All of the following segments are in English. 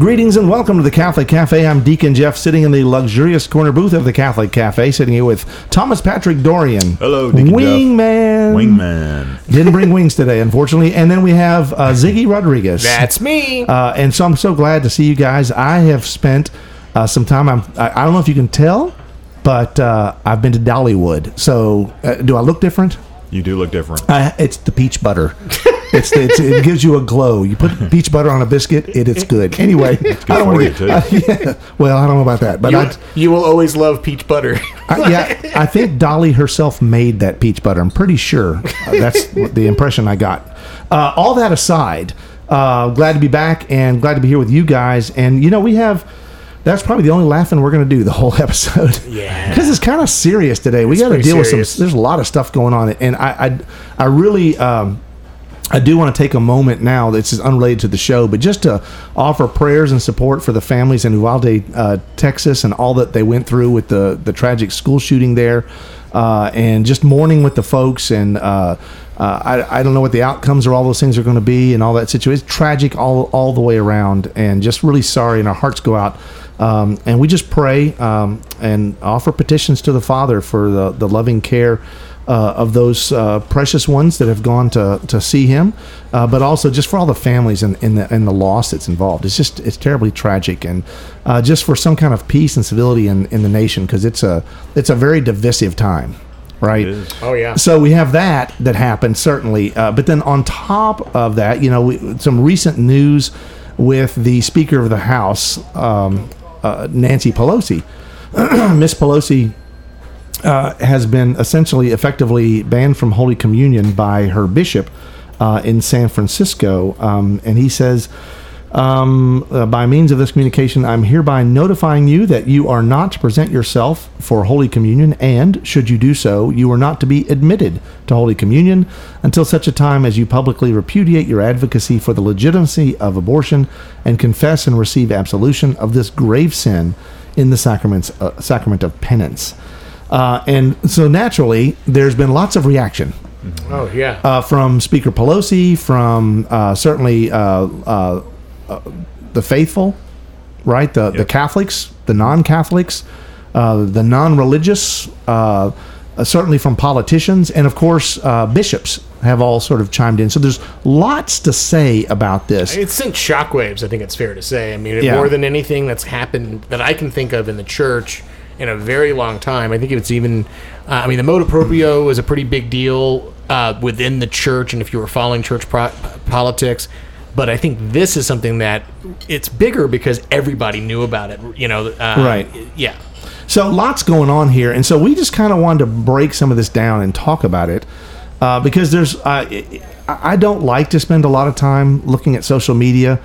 Greetings and welcome to the Catholic Cafe. I'm Deacon Jeff, sitting in the luxurious corner booth of the Catholic Cafe, sitting here with Thomas Patrick Dorian. Hello, Deacon Jeff. Wingman. Wingman. Didn't bring wings today, unfortunately. And then we have uh, Ziggy Rodriguez. That's me. Uh, and so I'm so glad to see you guys. I have spent uh, some time. I'm, I, I don't know if you can tell, but uh, I've been to Dollywood. So uh, do I look different? You do look different. I, it's the peach butter. It's, it's it gives you a glow. You put peach butter on a biscuit, it, it's good. Anyway, I don't for wanna you, get- too. yeah, well, I don't know about that, but you, I, you will always love peach butter. I, yeah, I think Dolly herself made that peach butter. I'm pretty sure Uh, that's the impression I got. Uh, all that aside, uh, glad to be back and glad to be here with you guys. And you know, we have. That's probably the only laughing we're going to do the whole episode. Yeah. because it's kind of serious today. We got to pretty deal with some. There's a lot of stuff going on, and I, I, I really. Um, I do want to take a moment now that's unrelated to the show, but just to offer prayers and support for the families in Uvalde, uh, Texas, and all that they went through with the the tragic school shooting there, uh, and just mourning with the folks. And uh, uh, I, I don't know what the outcomes or all those things are going to be, and all that situation. It's tragic all all the way around, and just really sorry. And our hearts go out. Um, and we just pray um, and offer petitions to the Father for the, the loving care uh, of those uh, precious ones that have gone to, to see him, uh, but also just for all the families and, and, the, and the loss that's involved. It's just it's terribly tragic, and uh, just for some kind of peace and civility in, in the nation because it's a it's a very divisive time, right? It is. Oh yeah. So we have that that happened certainly, uh, but then on top of that, you know, we, some recent news with the Speaker of the House, um, uh, Nancy Pelosi. Miss Pelosi uh, has been essentially effectively banned from Holy Communion by her bishop uh, in San Francisco, um, and he says. Um, uh, by means of this communication, I'm hereby notifying you that you are not to present yourself for Holy Communion, and should you do so, you are not to be admitted to Holy Communion until such a time as you publicly repudiate your advocacy for the legitimacy of abortion and confess and receive absolution of this grave sin in the sacraments, uh, sacrament of penance. Uh, and so naturally, there's been lots of reaction Oh yeah. uh, from Speaker Pelosi, from uh, certainly uh, uh, uh, the faithful, right? The the Catholics, the non-Catholics, uh, the non-religious, uh, uh, certainly from politicians, and of course uh, bishops have all sort of chimed in. So there's lots to say about this. It's sent shockwaves. I think it's fair to say. I mean, Yeah. more than anything that's happened that I can think of in the church in a very long time. I think it's even. Uh, I mean, the motu proprio is a pretty big deal uh, within the church, and if you were following church pro- politics. But I think this is something that it's bigger because everybody knew about it. You know, uh, Right. Yeah. So lots going on here, and so we just kind of wanted to break some of this down and talk about it uh, because there's uh, I I don't like to spend a lot of time looking at social media,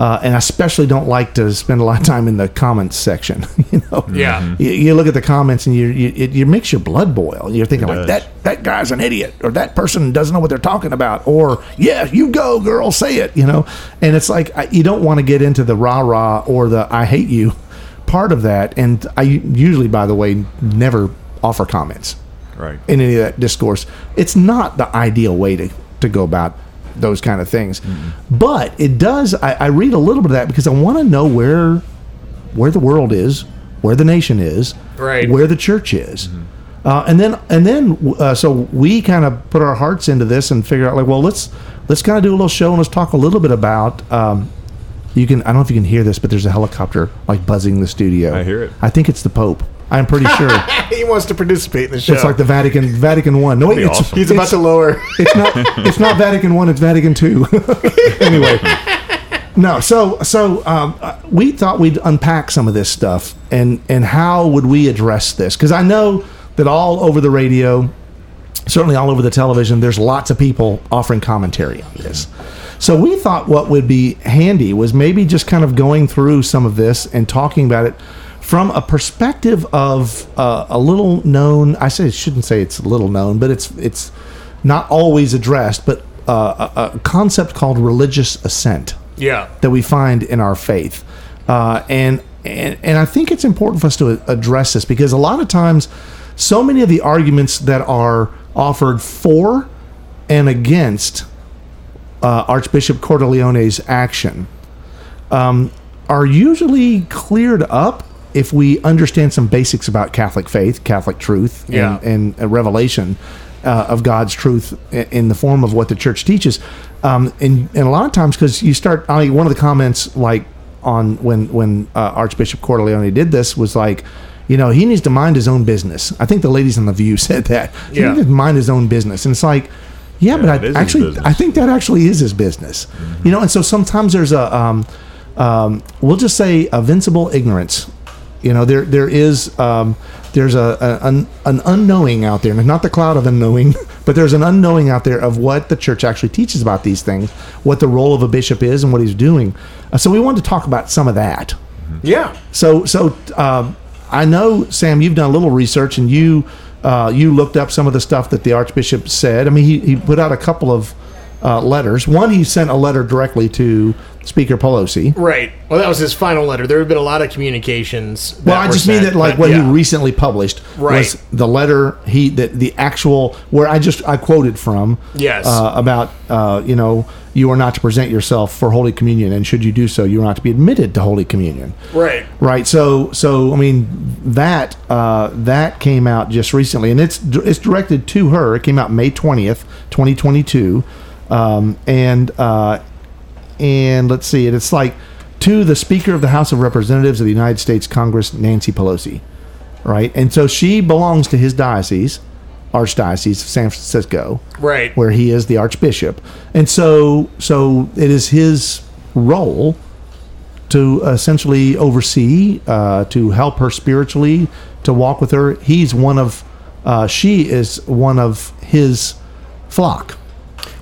uh, and I especially don't like to spend a lot of time in the comments section. you know, Yeah. You, you look at the comments and you you it, you makes your blood boil. You're thinking like does. that that guy's an idiot, or that person doesn't know what they're talking about, or yeah, you go girl, say it. You know, and it's like I, you don't want to get into the rah rah or the I hate you part of that. And I usually, by the way, never offer comments Right. in any of that discourse. It's not the ideal way to, to go about those kind of things. But it does, I, I read a little bit of that because I want to know where where the world is, where the nation is, Right. where the church is. Uh, and then, and then, uh, so we kind of put our hearts into this and figure out, like, well, let's let's kind of do a little show and let's talk a little bit about. Um, you can, I don't know if you can hear this, but there's a helicopter like buzzing the studio. I hear it. I think it's the Pope. I'm pretty sure. he wants to participate in the show. It's like the Vatican Vatican One. No, wait, it's, awesome. He's about it's, to lower. it's not it's not Vatican One. It's Vatican Two. anyway, no. So so um, uh, we thought we'd unpack some of this stuff and and how would we address this? Because I know that all over the radio, certainly all over the television, there's lots of people offering commentary on this. So we thought what would be handy was maybe just kind of going through some of this and talking about it from a perspective of uh, a little known. I say shouldn't say it's little known, but it's it's not always addressed, but uh, a, a concept called religious assent Yeah. that we find in our faith. Uh, and, and and I think it's important for us to address this because a lot of times, so many of the arguments that are offered for and against uh, Archbishop Cordileone's action um, are usually cleared up if we understand some basics about Catholic faith, Catholic truth, and, Yeah. and a revelation uh, of God's truth in the form of what the church teaches. Um, and, and a lot of times, because you start, I mean, one of the comments like on when when uh, Archbishop Cordileone did this was like, you know, he needs to mind his own business. I think the ladies on the View said that. He Yeah. needs to mind his own business, and it's like. Yeah, Yeah, but I actually. I think that actually is his business, you know. And so sometimes there's a um, um, we'll just say a vincible ignorance. You know, there there is um, there's a, a an, an unknowing out there, and not the cloud of unknowing, but there's an unknowing out there of what the church actually teaches about these things, what the role of a bishop is, and what he's doing. Uh, so we wanted to talk about some of that. Yeah. So, so um, I know, Sam, you've done a little research and you uh, you looked up some of the stuff that the Archbishop said. I mean, he, he put out a couple of uh, letters. One, he sent a letter directly to Speaker Pelosi. Right. Well, that was his final letter. There have been a lot of communications. Well, I just mean that like but what yeah. he recently published Right. was the letter he that the actual where I just I quoted from Yes. uh, about uh, you know you are not to present yourself for Holy Communion and should you do so you are not to be admitted to Holy Communion. Right. Right. So, so I mean that uh, that came out just recently, and it's it's directed to her. It came out May twentieth, twenty twenty two, um, and uh, and let's see it. It's like to the Speaker of the House of Representatives of the United States Congress, Nancy Pelosi. Right, and so she belongs to his diocese, Archdiocese of San Francisco Right. where he is the archbishop and so so it is his role to essentially oversee uh, to help her spiritually to walk with her he's one of uh, she is one of his flock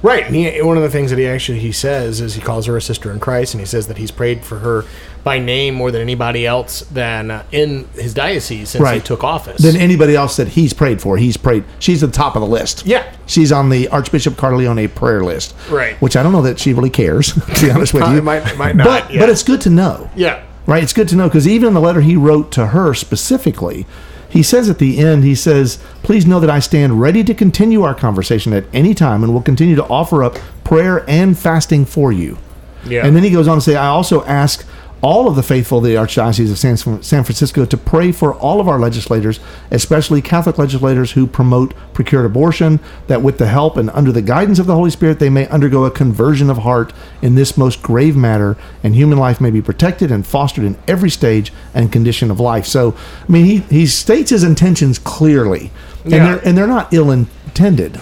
Right. And he, one of the things that he actually he says is he calls her a sister in Christ, and he says that he's prayed for her by name more than anybody else than uh, in his diocese since he took office. than anybody else that he's prayed for he's prayed she's at the top of the list Yeah. she's on the archbishop Cordileone prayer list Right. which i don't know that she really cares to be honest with you might- might not, but yeah. but it's good to know yeah. Right. It's good to know because even in the letter he wrote to her specifically, he says at the end, he says, Please know that I stand ready to continue our conversation at any time and will continue to offer up prayer and fasting for you. Yeah. And then he goes on to say, I also ask all of the faithful of the Archdiocese of San, San Francisco to pray for all of our legislators, especially Catholic legislators who promote procured abortion, that with the help and under the guidance of the Holy Spirit, they may undergo a conversion of heart in this most grave matter, and human life may be protected and fostered in every stage and condition of life. So, I mean, he, he states his intentions clearly, and, Yeah. they're, and they're not ill intended.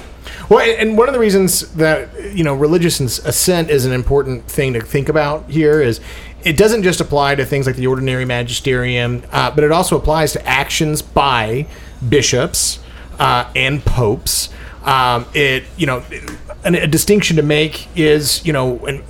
Well, and and one of the reasons that you know religious assent is an important thing to think about here is it doesn't just apply to things like the ordinary magisterium, uh, but it also applies to actions by bishops uh, and popes. Um, it you know an, a distinction to make is you know when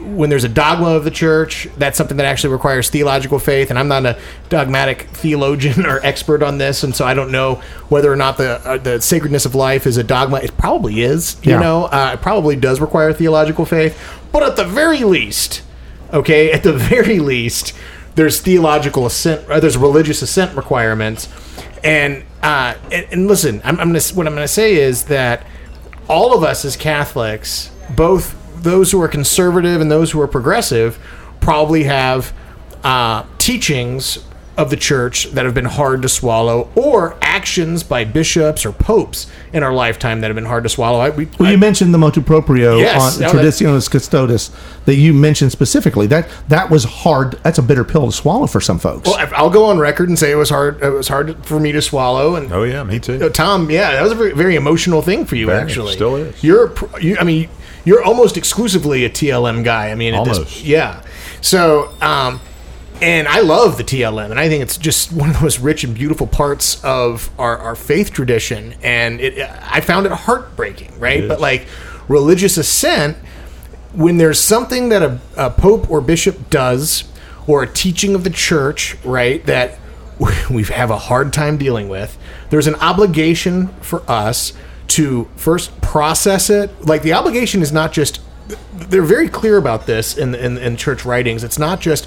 when there's a dogma of the church, that's something that actually requires theological faith. And I'm not a dogmatic theologian or expert on this, and so I don't know whether or not the uh, the sacredness of life is a dogma. It probably is. You Yeah. know, uh, it probably does require theological faith. But at the very least, okay, at the very least, there's theological assent. Uh, there's religious assent requirements, and uh, and, and listen, I'm, I'm gonna what I'm gonna say is that all of us as Catholics, both those who are conservative and those who are progressive, probably have uh, teachings of the church that have been hard to swallow, or actions by bishops or popes in our lifetime that have been hard to swallow. I, we, Well, I- you mentioned the motu proprio Yes, on no, Traditionis Custodes that you mentioned specifically. That that was hard. That's a bitter pill to swallow for some folks. well, I'll go on record and say it was hard. It was hard for me to swallow, and Oh yeah, me too. Tom, yeah, that was a very, very emotional thing for you. Very, actually, still is. You're, you, I mean, you're almost exclusively a TLM guy. I mean, at this- Almost. yeah. So, um, and I love the TLM, and I think it's just one of the most rich and beautiful parts of our, our faith tradition. And it, I found it heartbreaking, right? It But like religious assent, when there's something that a, a pope or bishop does, or a teaching of the church, right, that we have a hard time dealing with, there's an obligation for us to first process it. Like the obligation is not just they're very clear about this in in, in church writings. It's not just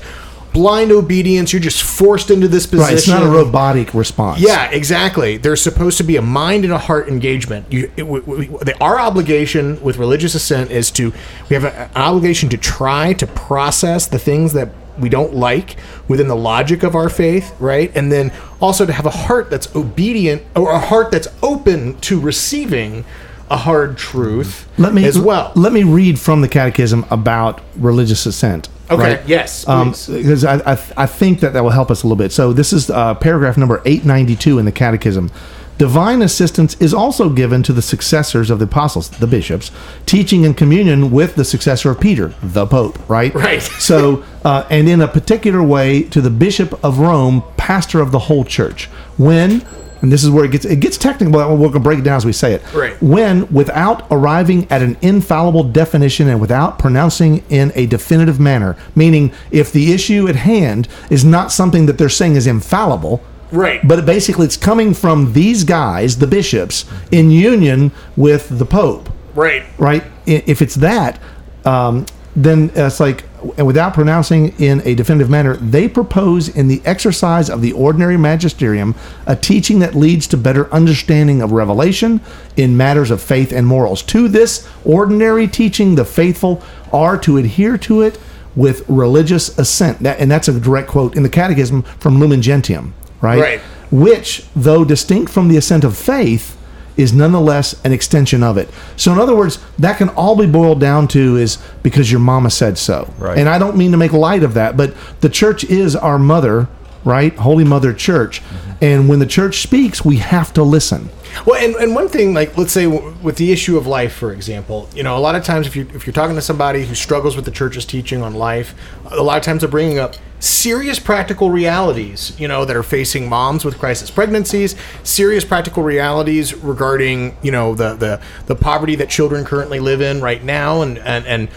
blind obedience. You're just forced into this position. Right. It's not a robotic response. Yeah, exactly. There's supposed to be a mind and a heart engagement. You, it, we, we, the, our obligation with religious assent is to we have a, an obligation to try to process the things that we don't like within the logic of our faith, right? And then also to have a heart that's obedient or a heart that's open to receiving a hard truth Let me as well. Let me read from the Catechism about religious assent. Okay, right? yes, Um, because I, I I think that that will help us a little bit. So this is uh, paragraph number eight ninety two in the Catechism. Divine assistance is also given to the successors of the apostles, the bishops, teaching in communion with the successor of Peter, the Pope. Right. Right. So, uh, and in a particular way, to the Bishop of Rome, pastor of the whole church. When, and this is where it gets it gets technical. but We're going to break it down as we say it. Right. When, without arriving at an infallible definition and without pronouncing in a definitive manner, meaning if the issue at hand is not something that they're saying is infallible. Right. But basically, it's coming from these guys, the bishops, in union with the Pope right. right? If it's that, um, then it's like, and without pronouncing in a definitive manner, they propose in the exercise of the ordinary magisterium a teaching that leads to better understanding of revelation in matters of faith and morals. To this ordinary teaching, the faithful are to adhere to it with religious assent. That, and that's a direct quote in the Catechism from Lumen Gentium, right? Right. Which, though distinct from the assent of faith, is nonetheless an extension of it. So, in other words, that can all be boiled down to is because your mama said so. Right. And I don't mean to make light of that, but the church is our mother, right? Holy Mother Church. Mm-hmm. And when the church speaks, we have to listen. Well, and, and one thing, like let's say w- with the issue of life, for example, you know, a lot of times if you if you're talking to somebody who struggles with the church's teaching on life, a lot of times they're bringing up serious practical realities, you know, that are facing moms with crisis pregnancies, serious practical realities regarding you know the the the poverty that children currently live in right now, and and and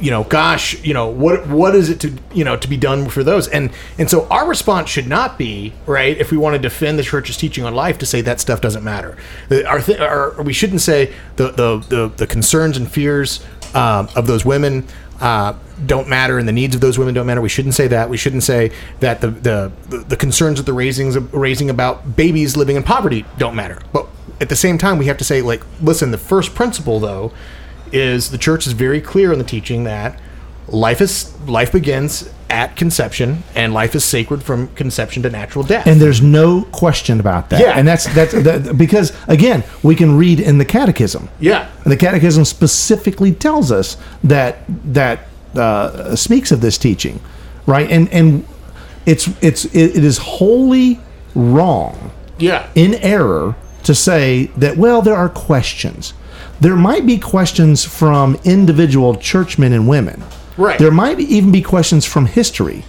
you know, gosh, you know, what what is it to you know to be done for those? And and so our response should not be right if we want to defend the church's teaching on life to say that stuff doesn't matter. Our, th- our we shouldn't say the the the, the concerns and fears um, of those women. Uh, don't matter and the needs of those women don't matter. We shouldn't say that. We shouldn't say that the the, the, concerns that the raisings raising about babies living in poverty don't matter. But at the same time, we have to say like, listen. The first principle though is the church is very clear in the teaching that life is life begins at conception and life is sacred from conception to natural death. And there's no question about that. Yeah. And that's that's that, because again, we can read in the catechism. yeah. And the Catechism specifically tells us that that uh, speaks of this teaching, right? And and it's it's it, it is wholly wrong, Yeah. in error, to say that well there are questions. There might be questions from individual churchmen and women. Right. There might even be questions from history.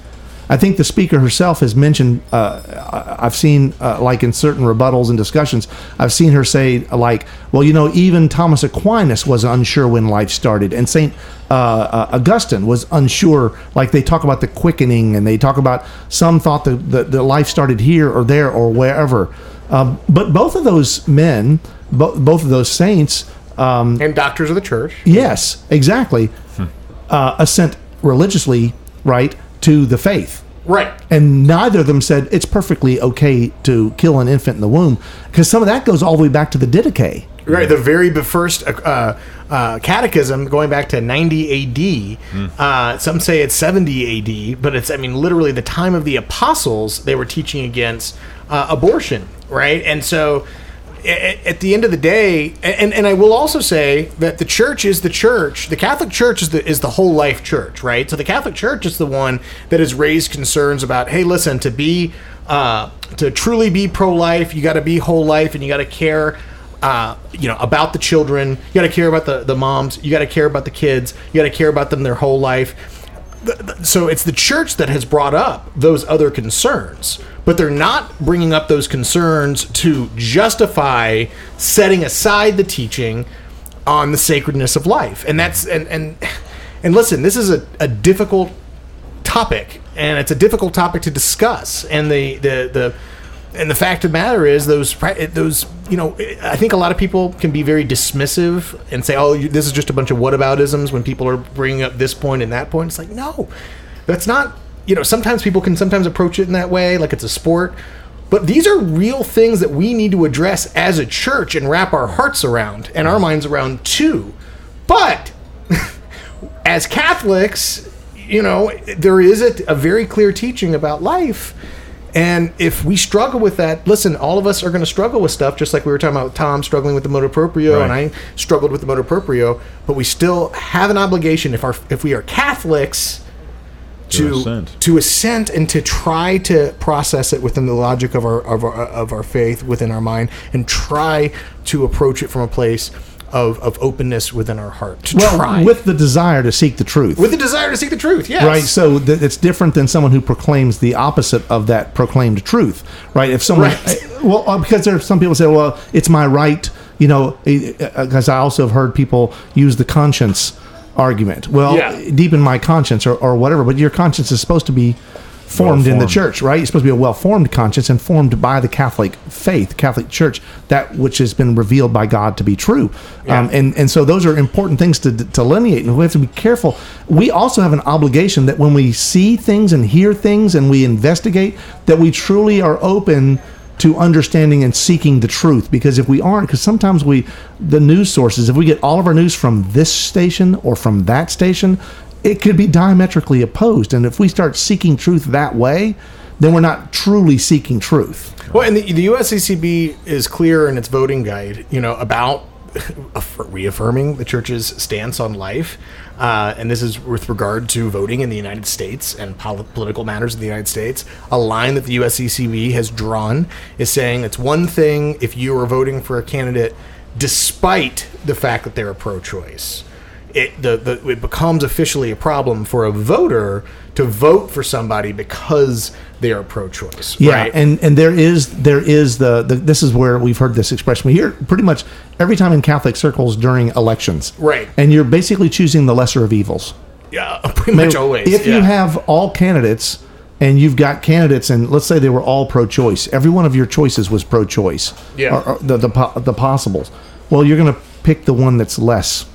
I think the speaker herself has mentioned. Uh, I- I've seen, uh, like in certain rebuttals and discussions, I've seen her say, like, "Well, you know, even Thomas Aquinas was unsure when life started, and Saint uh, uh, Augustine was unsure." Like they talk about the quickening, and they talk about some thought that the, the life started here or there or wherever. Um, but both of those men, bo- both of those saints, um, And doctors of the church. Yes, exactly. Uh, assent religiously, right, to the faith. Right. And neither of them said it's perfectly okay to kill an infant in the womb, because some of that goes all the way back to the Didache. Right, the very first uh, uh, catechism going back to 90 AD. Uh, some say it's 70 AD, but it's, I mean, literally the time of the apostles, they were teaching against uh, abortion, right? And so a- a- at the end of the day, and, and I will also say that the church is the church. The Catholic Church is the is the whole life church, right? So the Catholic Church is the one that has raised concerns about, hey, listen, to be uh, to truly be pro life, you got to be whole life, and you got to care uh, you know, about the children. You got to care about the, the moms. You got to care about the kids. You got to care about them their whole life. So it's the church that has brought up those other concerns, but they're not bringing up those concerns to justify setting aside the teaching on the sacredness of life. And that's and and and listen, this is a, a difficult topic, and it's a difficult topic to discuss. And the the the and the fact of the matter is, those those you know, I think a lot of people can be very dismissive and say, "Oh, you, this is just a bunch of whataboutisms." When people are bringing up this point and that point, it's like, no, that's not. You know, sometimes people can sometimes approach it in that way, like it's a sport. But these are real things that we need to address as a church and wrap our hearts around and our minds around too. But as Catholics, you know, there is a, a very clear teaching about life. And if we struggle with that, listen, all of us are going to struggle with stuff, just like we were talking about Tom struggling with the motu proprio, and I struggled with the motu proprio. But we still have an obligation, if our if we are Catholics, To to assent. to assent and to try to process it within the logic of our of our of our faith within our mind, and try to approach it from a place of, of openness within our heart. To well, try with the desire to seek the truth. with the desire to seek the truth. Yes. Right, so th- it's different than someone who proclaims the opposite of that proclaimed truth, right? If someone, Right. Eh, well, uh, because there are some people say, well, it's my right, you know, eh, eh, uh, because I also have heard people use the conscience argument. Well, Yeah. deep in my conscience or, or whatever, but your conscience is supposed to be formed in the church, right? It's supposed to be a well-formed conscience and formed by the Catholic faith, Catholic Church, that which has been revealed by God to be true. Um, and and so those are important things to to delineate, and we have to be careful. We also have an obligation that when we see things and hear things and we investigate, that we truly are open to understanding and seeking the truth because if we aren't because sometimes we the news sources if we get all of our news from this station or from that station it could be diametrically opposed. And if we start seeking truth that way, then we're not truly seeking truth. Well, and the, the USCCB is clear in its voting guide, you know, about reaffirming the church's stance on life. Uh, and this is with regard to voting in the United States and pol- political matters in the United States. A line that the USCCB has drawn is saying it's one thing if you are voting for a candidate despite the fact that they're a pro choice it the, the it becomes officially a problem for a voter to vote for somebody because they are pro-choice. Yeah, right? and and there is there is the, the this is where we've heard this expression. We hear pretty much every time in Catholic circles during elections. Right. And you're basically choosing the lesser of evils. yeah, pretty much always. If yeah. you have all candidates and you've got candidates and let's say they were all pro-choice, every one of your choices was pro-choice. Yeah. Or, or the, the the possibles. Well, you're going to pick the one that's less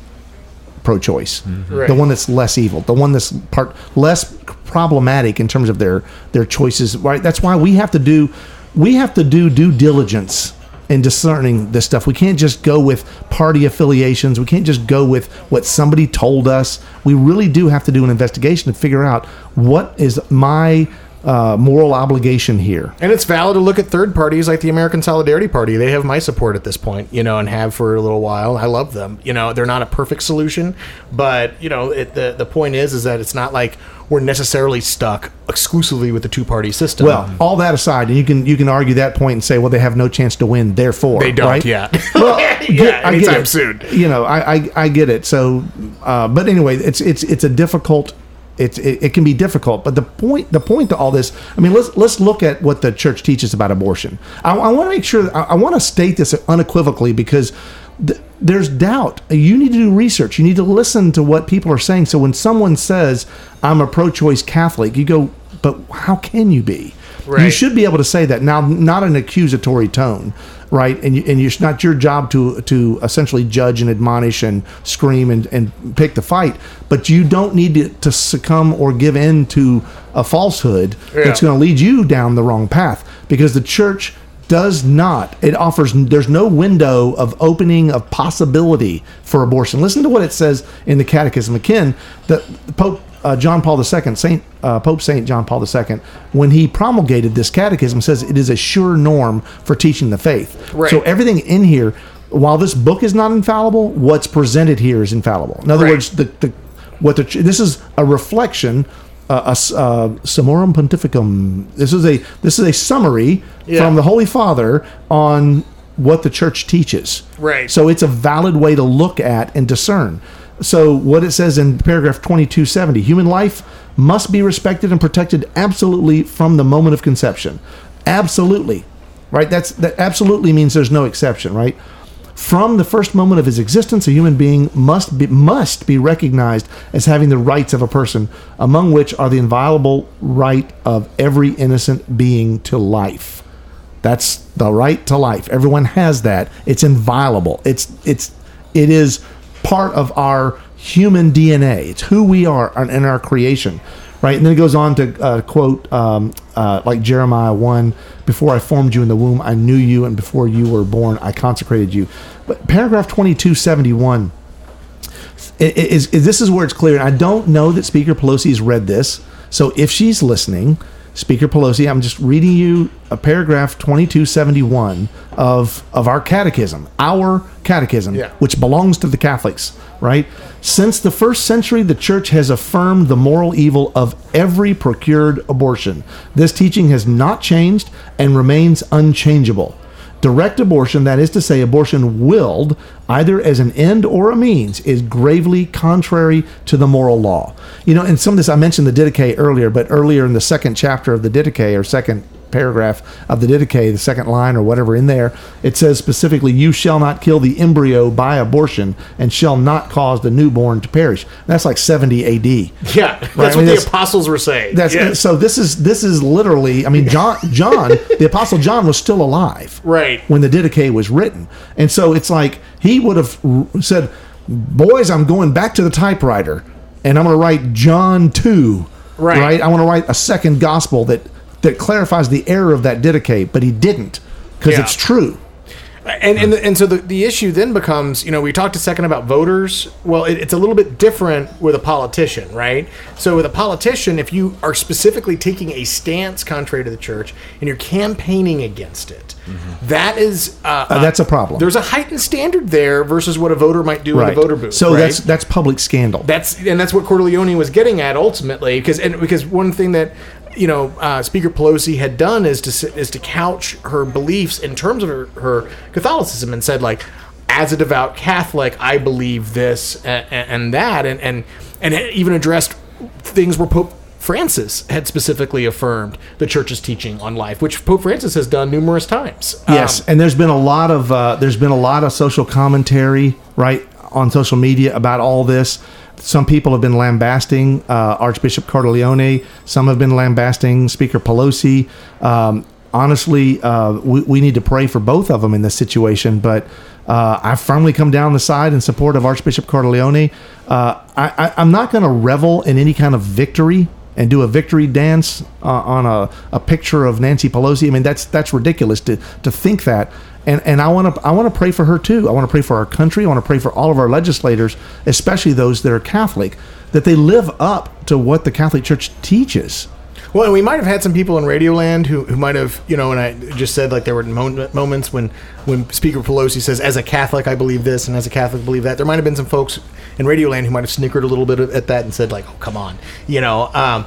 pro-choice, mm-hmm. Right. the one that's less evil, the one that's part less problematic in terms of their their choices. Right. That's why we have to do we have to do due diligence in discerning this stuff. We can't just go with party affiliations. We can't just go with what somebody told us. We really do have to do an investigation to figure out what is my uh, moral obligation here. And it's valid to look at third parties like the American Solidarity Party. They have my support at this point, you know, and have for a little while. I love them. You know, they're not a perfect solution, but you know, it, the the point is, is that it's not like we're necessarily stuck exclusively with the two party system. Well, all that aside, and you can you can argue that point and say, well, they have no chance to win, therefore they don't right? yet. Well, yeah, get- I get anytime soon. You know, I, I I get it. So, uh, but anyway, it's it's it's a difficult. It's it, it can be difficult, but the point the point to all this, I mean, let's let's look at what the church teaches about abortion. I, I want to make sure I, I want to state this unequivocally because. Th- there's doubt. You need to do research. You need to listen to what people are saying. So when someone says, "I'm a pro-choice Catholic," you go, "But how can you be?" You should be able to say that. Now, not an accusatory tone, right? And you, and it's not your job to to essentially judge and admonish and scream and, and pick the fight, but you don't need to, to succumb or give in to a falsehood that's going to lead you down the wrong path because the church does not it offers there's no window of opening of possibility for abortion. Listen to what it says in the catechism again that pope uh, john paul ii saint uh, pope saint john paul ii when he promulgated this catechism says it is a sure norm for teaching the faith Right. so everything in here while this book is not infallible what's presented here is infallible in other Right. words the, the what the this is a reflection uh, a uh, summorum pontificum this is a this is a summary Yeah. from the holy father on what the church teaches Right. so it's a valid way to look at and discern so what it says in paragraph 2270 human life must be respected and protected absolutely from the moment of conception absolutely right that's that absolutely means there's no exception right from the first moment of his existence, a human being must be must be recognized as having the rights of a person, among which are the inviolable right of every innocent being to life. That's the right to life. Everyone has that. It's inviolable. It's it's it is part of our human DNA. It's who we are in our creation, right? And then it goes on to uh, quote um, uh, like Jeremiah one: "Before I formed you in the womb, I knew you, and before you were born, I consecrated you." But paragraph twenty two seventy one is, is this is where it's clear. And I don't know that Speaker Pelosi has read this. So if she's listening, Speaker Pelosi, I'm just reading you a paragraph 2271 of of our catechism, our catechism, Yeah. which belongs to the Catholics, right? Since the first century, the church has affirmed the moral evil of every procured abortion. This teaching has not changed and remains unchangeable. Direct abortion, that is to say, abortion willed, either as an end or a means, is gravely contrary to the moral law. You know, and some of this, I mentioned the Didache earlier, but earlier in the second chapter of the Didache, or second paragraph of the Didache, the second line or whatever in there, it says specifically, You shall not kill the embryo by abortion and shall not cause the newborn to perish. That's like 70 AD. Yeah, that's I what mean, the apostles were saying. That's Yes. so. This is this is literally. I mean, John, John, the apostle John was still alive, Right. when the Didache was written, and so it's like he would have said, "Boys, I'm going back to the typewriter, and I'm going to write John two, Right. I want to write a second gospel that that clarifies the error of that Didache, but he didn't because Yeah. it's true. and and, and so the, the issue then becomes you know we talked a second about voters well it, it's a little bit different with a politician right so with a politician if you are specifically taking a stance contrary to the church and you're campaigning against it that is uh, Uh, that's a problem. there's a heightened standard there versus what a voter might do in a voter booth So right? that's that's public scandal. That's and that's what Corleone was getting at ultimately, because and because one thing that you know uh, Speaker Pelosi had done is to is to couch her beliefs in terms of her, her Catholicism and said like, as a devout Catholic, I believe this and, and that, and and and even addressed things where Pope. Francis had specifically affirmed the church's teaching on life, which Pope Francis has done numerous times. Yes, Um, and there's been a lot of uh, there's been a lot of social commentary right on social media about all this. Some people have been lambasting uh, Archbishop Cordileone. Some have been lambasting Speaker Pelosi. Um, honestly, uh, we, we need to pray for both of them in this situation. But uh, I firmly come down the side in support of Archbishop Cordileone. Uh, I, I'm not going to revel in any kind of victory and do a victory dance uh, on a, a picture of Nancy Pelosi. I mean, that's that's ridiculous to to think that. And and I want to I want to pray for her too. I want to pray for our country. I want to pray for all of our legislators, especially those that are Catholic, that they live up to what the Catholic Church teaches. Well, and we might have had some people in Radioland who, who might have, you know, and I just said like there were moments when when Speaker Pelosi says, "As a Catholic, I believe this," and "As a Catholic, I believe that." There might have been some folks in Radioland who might have snickered a little bit at that and said, like, "Oh, come on," you know. Um,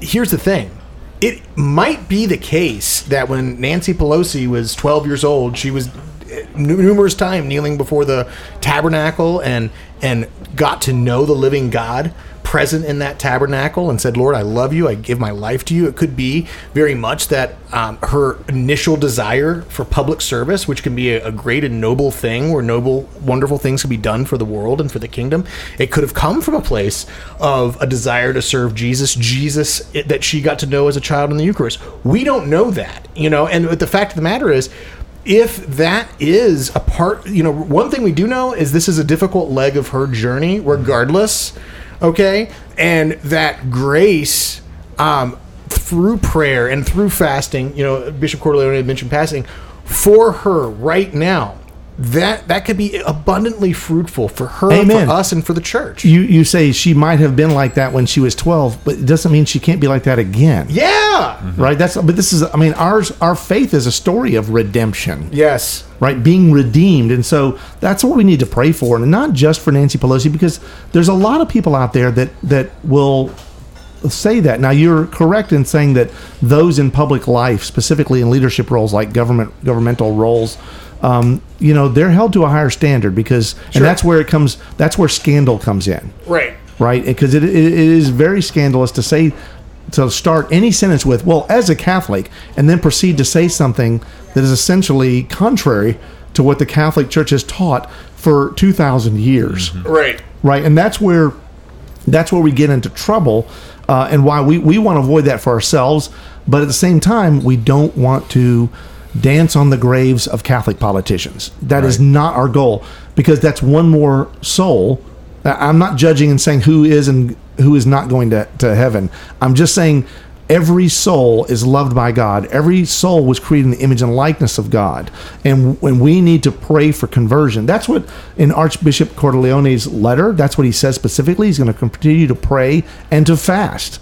here's the thing. It might be the case that when Nancy Pelosi was 12 years old, she was eh, nu- numerous times kneeling before the tabernacle and and got to know the living God present in that tabernacle and said, "Lord, I love you. I give my life to you." It could be very much that um, her initial desire for public service, which can be a, a great and noble thing, where noble, wonderful things can be done for the world and for the kingdom. It could have come from a place of a desire to serve Jesus, Jesus that she got to know as a child in the Eucharist. We don't know that, you know. And the fact of the matter is, if that is a part, you know, one thing we do know is this is a difficult leg of her journey, regardless. Okay, and that grace, um, through prayer and through fasting, you know, Bishop Corleone had mentioned fasting for her right now. That that could be abundantly fruitful for her, Amen. for us, and for the church. You you say she might have been like that when she was 12, but it doesn't mean she can't be like that again. yeah. Right? That's but this is I mean ours our faith is a story of redemption. Yes. right? Being redeemed. And so that's what we need to pray for. And not just for Nancy Pelosi, because there's a lot of people out there that, that will say that. Now you're correct in saying that those in public life, specifically in leadership roles like government governmental roles, um, you know, they're held to a higher standard because and that's where it comes that's where scandal comes in Right. right? Because it, it, it is very scandalous to say to start any sentence with "well, as a Catholic," and then proceed to say something that is essentially contrary to what the Catholic Church has taught for two thousand years, Right. right? And that's where that's where we get into trouble, uh, and why we we want to avoid that for ourselves, but at the same time, we don't want to dance on the graves of Catholic politicians. That is Right. not our goal because that's one more soul. I'm not judging and saying who is and who is not going to, to heaven. I'm just saying every soul is loved by God. Every soul was created in the image and likeness of God. And when we need to pray for conversion, that's what in Archbishop Cordileone's letter, that's what he says specifically. He's going to continue to pray and to fast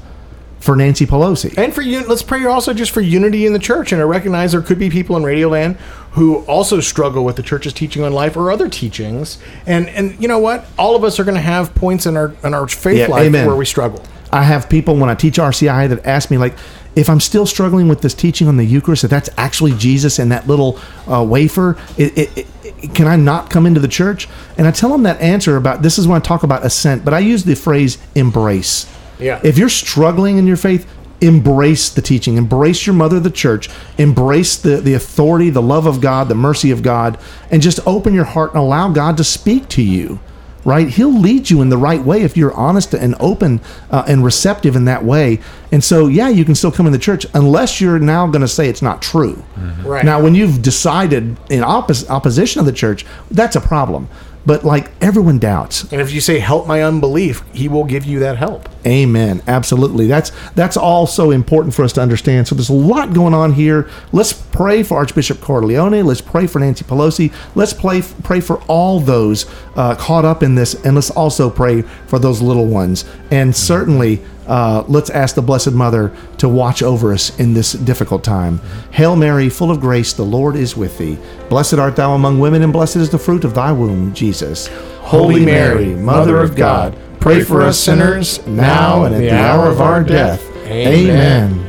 for Nancy Pelosi. And for you, let's pray also just for unity in the church. And I recognize there could be people in Radioland who also struggle with the church's teaching on life or other teachings. And and you know what? All of us are going to have points in our in our faith Yeah, life amen. where we struggle. I have people when I teach RCI that ask me like, if I'm still struggling with this teaching on the Eucharist, that that's actually Jesus and that little uh, wafer, it, it, it, can I not come into the church? And I tell them that answer about this is when I talk about assent, but I use the phrase embrace. Yeah. If you're struggling in your faith, embrace the teaching, embrace your mother, the church, embrace the, the authority, the love of God, the mercy of God, and just open your heart and allow God to speak to you right? He'll lead you in the right way if you're honest and open uh, and receptive in that way. And so, yeah, you can still come in the church unless you're now going to say it's not true. Right. Now, when you've decided in oppos- opposition of the church, that's a problem. But like everyone doubts. And if you say help my unbelief, he will give you that help. Amen. Absolutely. That's that's also important for us to understand. So there's a lot going on here. Let's pray for Archbishop Corleone. Let's pray for Nancy Pelosi. Let's pray pray for all those uh, caught up in this, and let's also pray for those little ones. And certainly, uh, let's ask the Blessed Mother to watch over us in this difficult time. Hail Mary, full of grace, the Lord is with thee. Blessed art thou among women, and blessed is the fruit of thy womb, Jesus. Holy Mary, Mother of God, pray for us sinners now and at the hour of our death. Amen.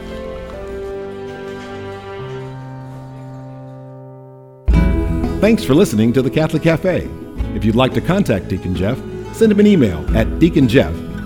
Thanks for listening to the Catholic Cafe. If you'd like to contact Deacon Jeff, send him an email at deaconjeff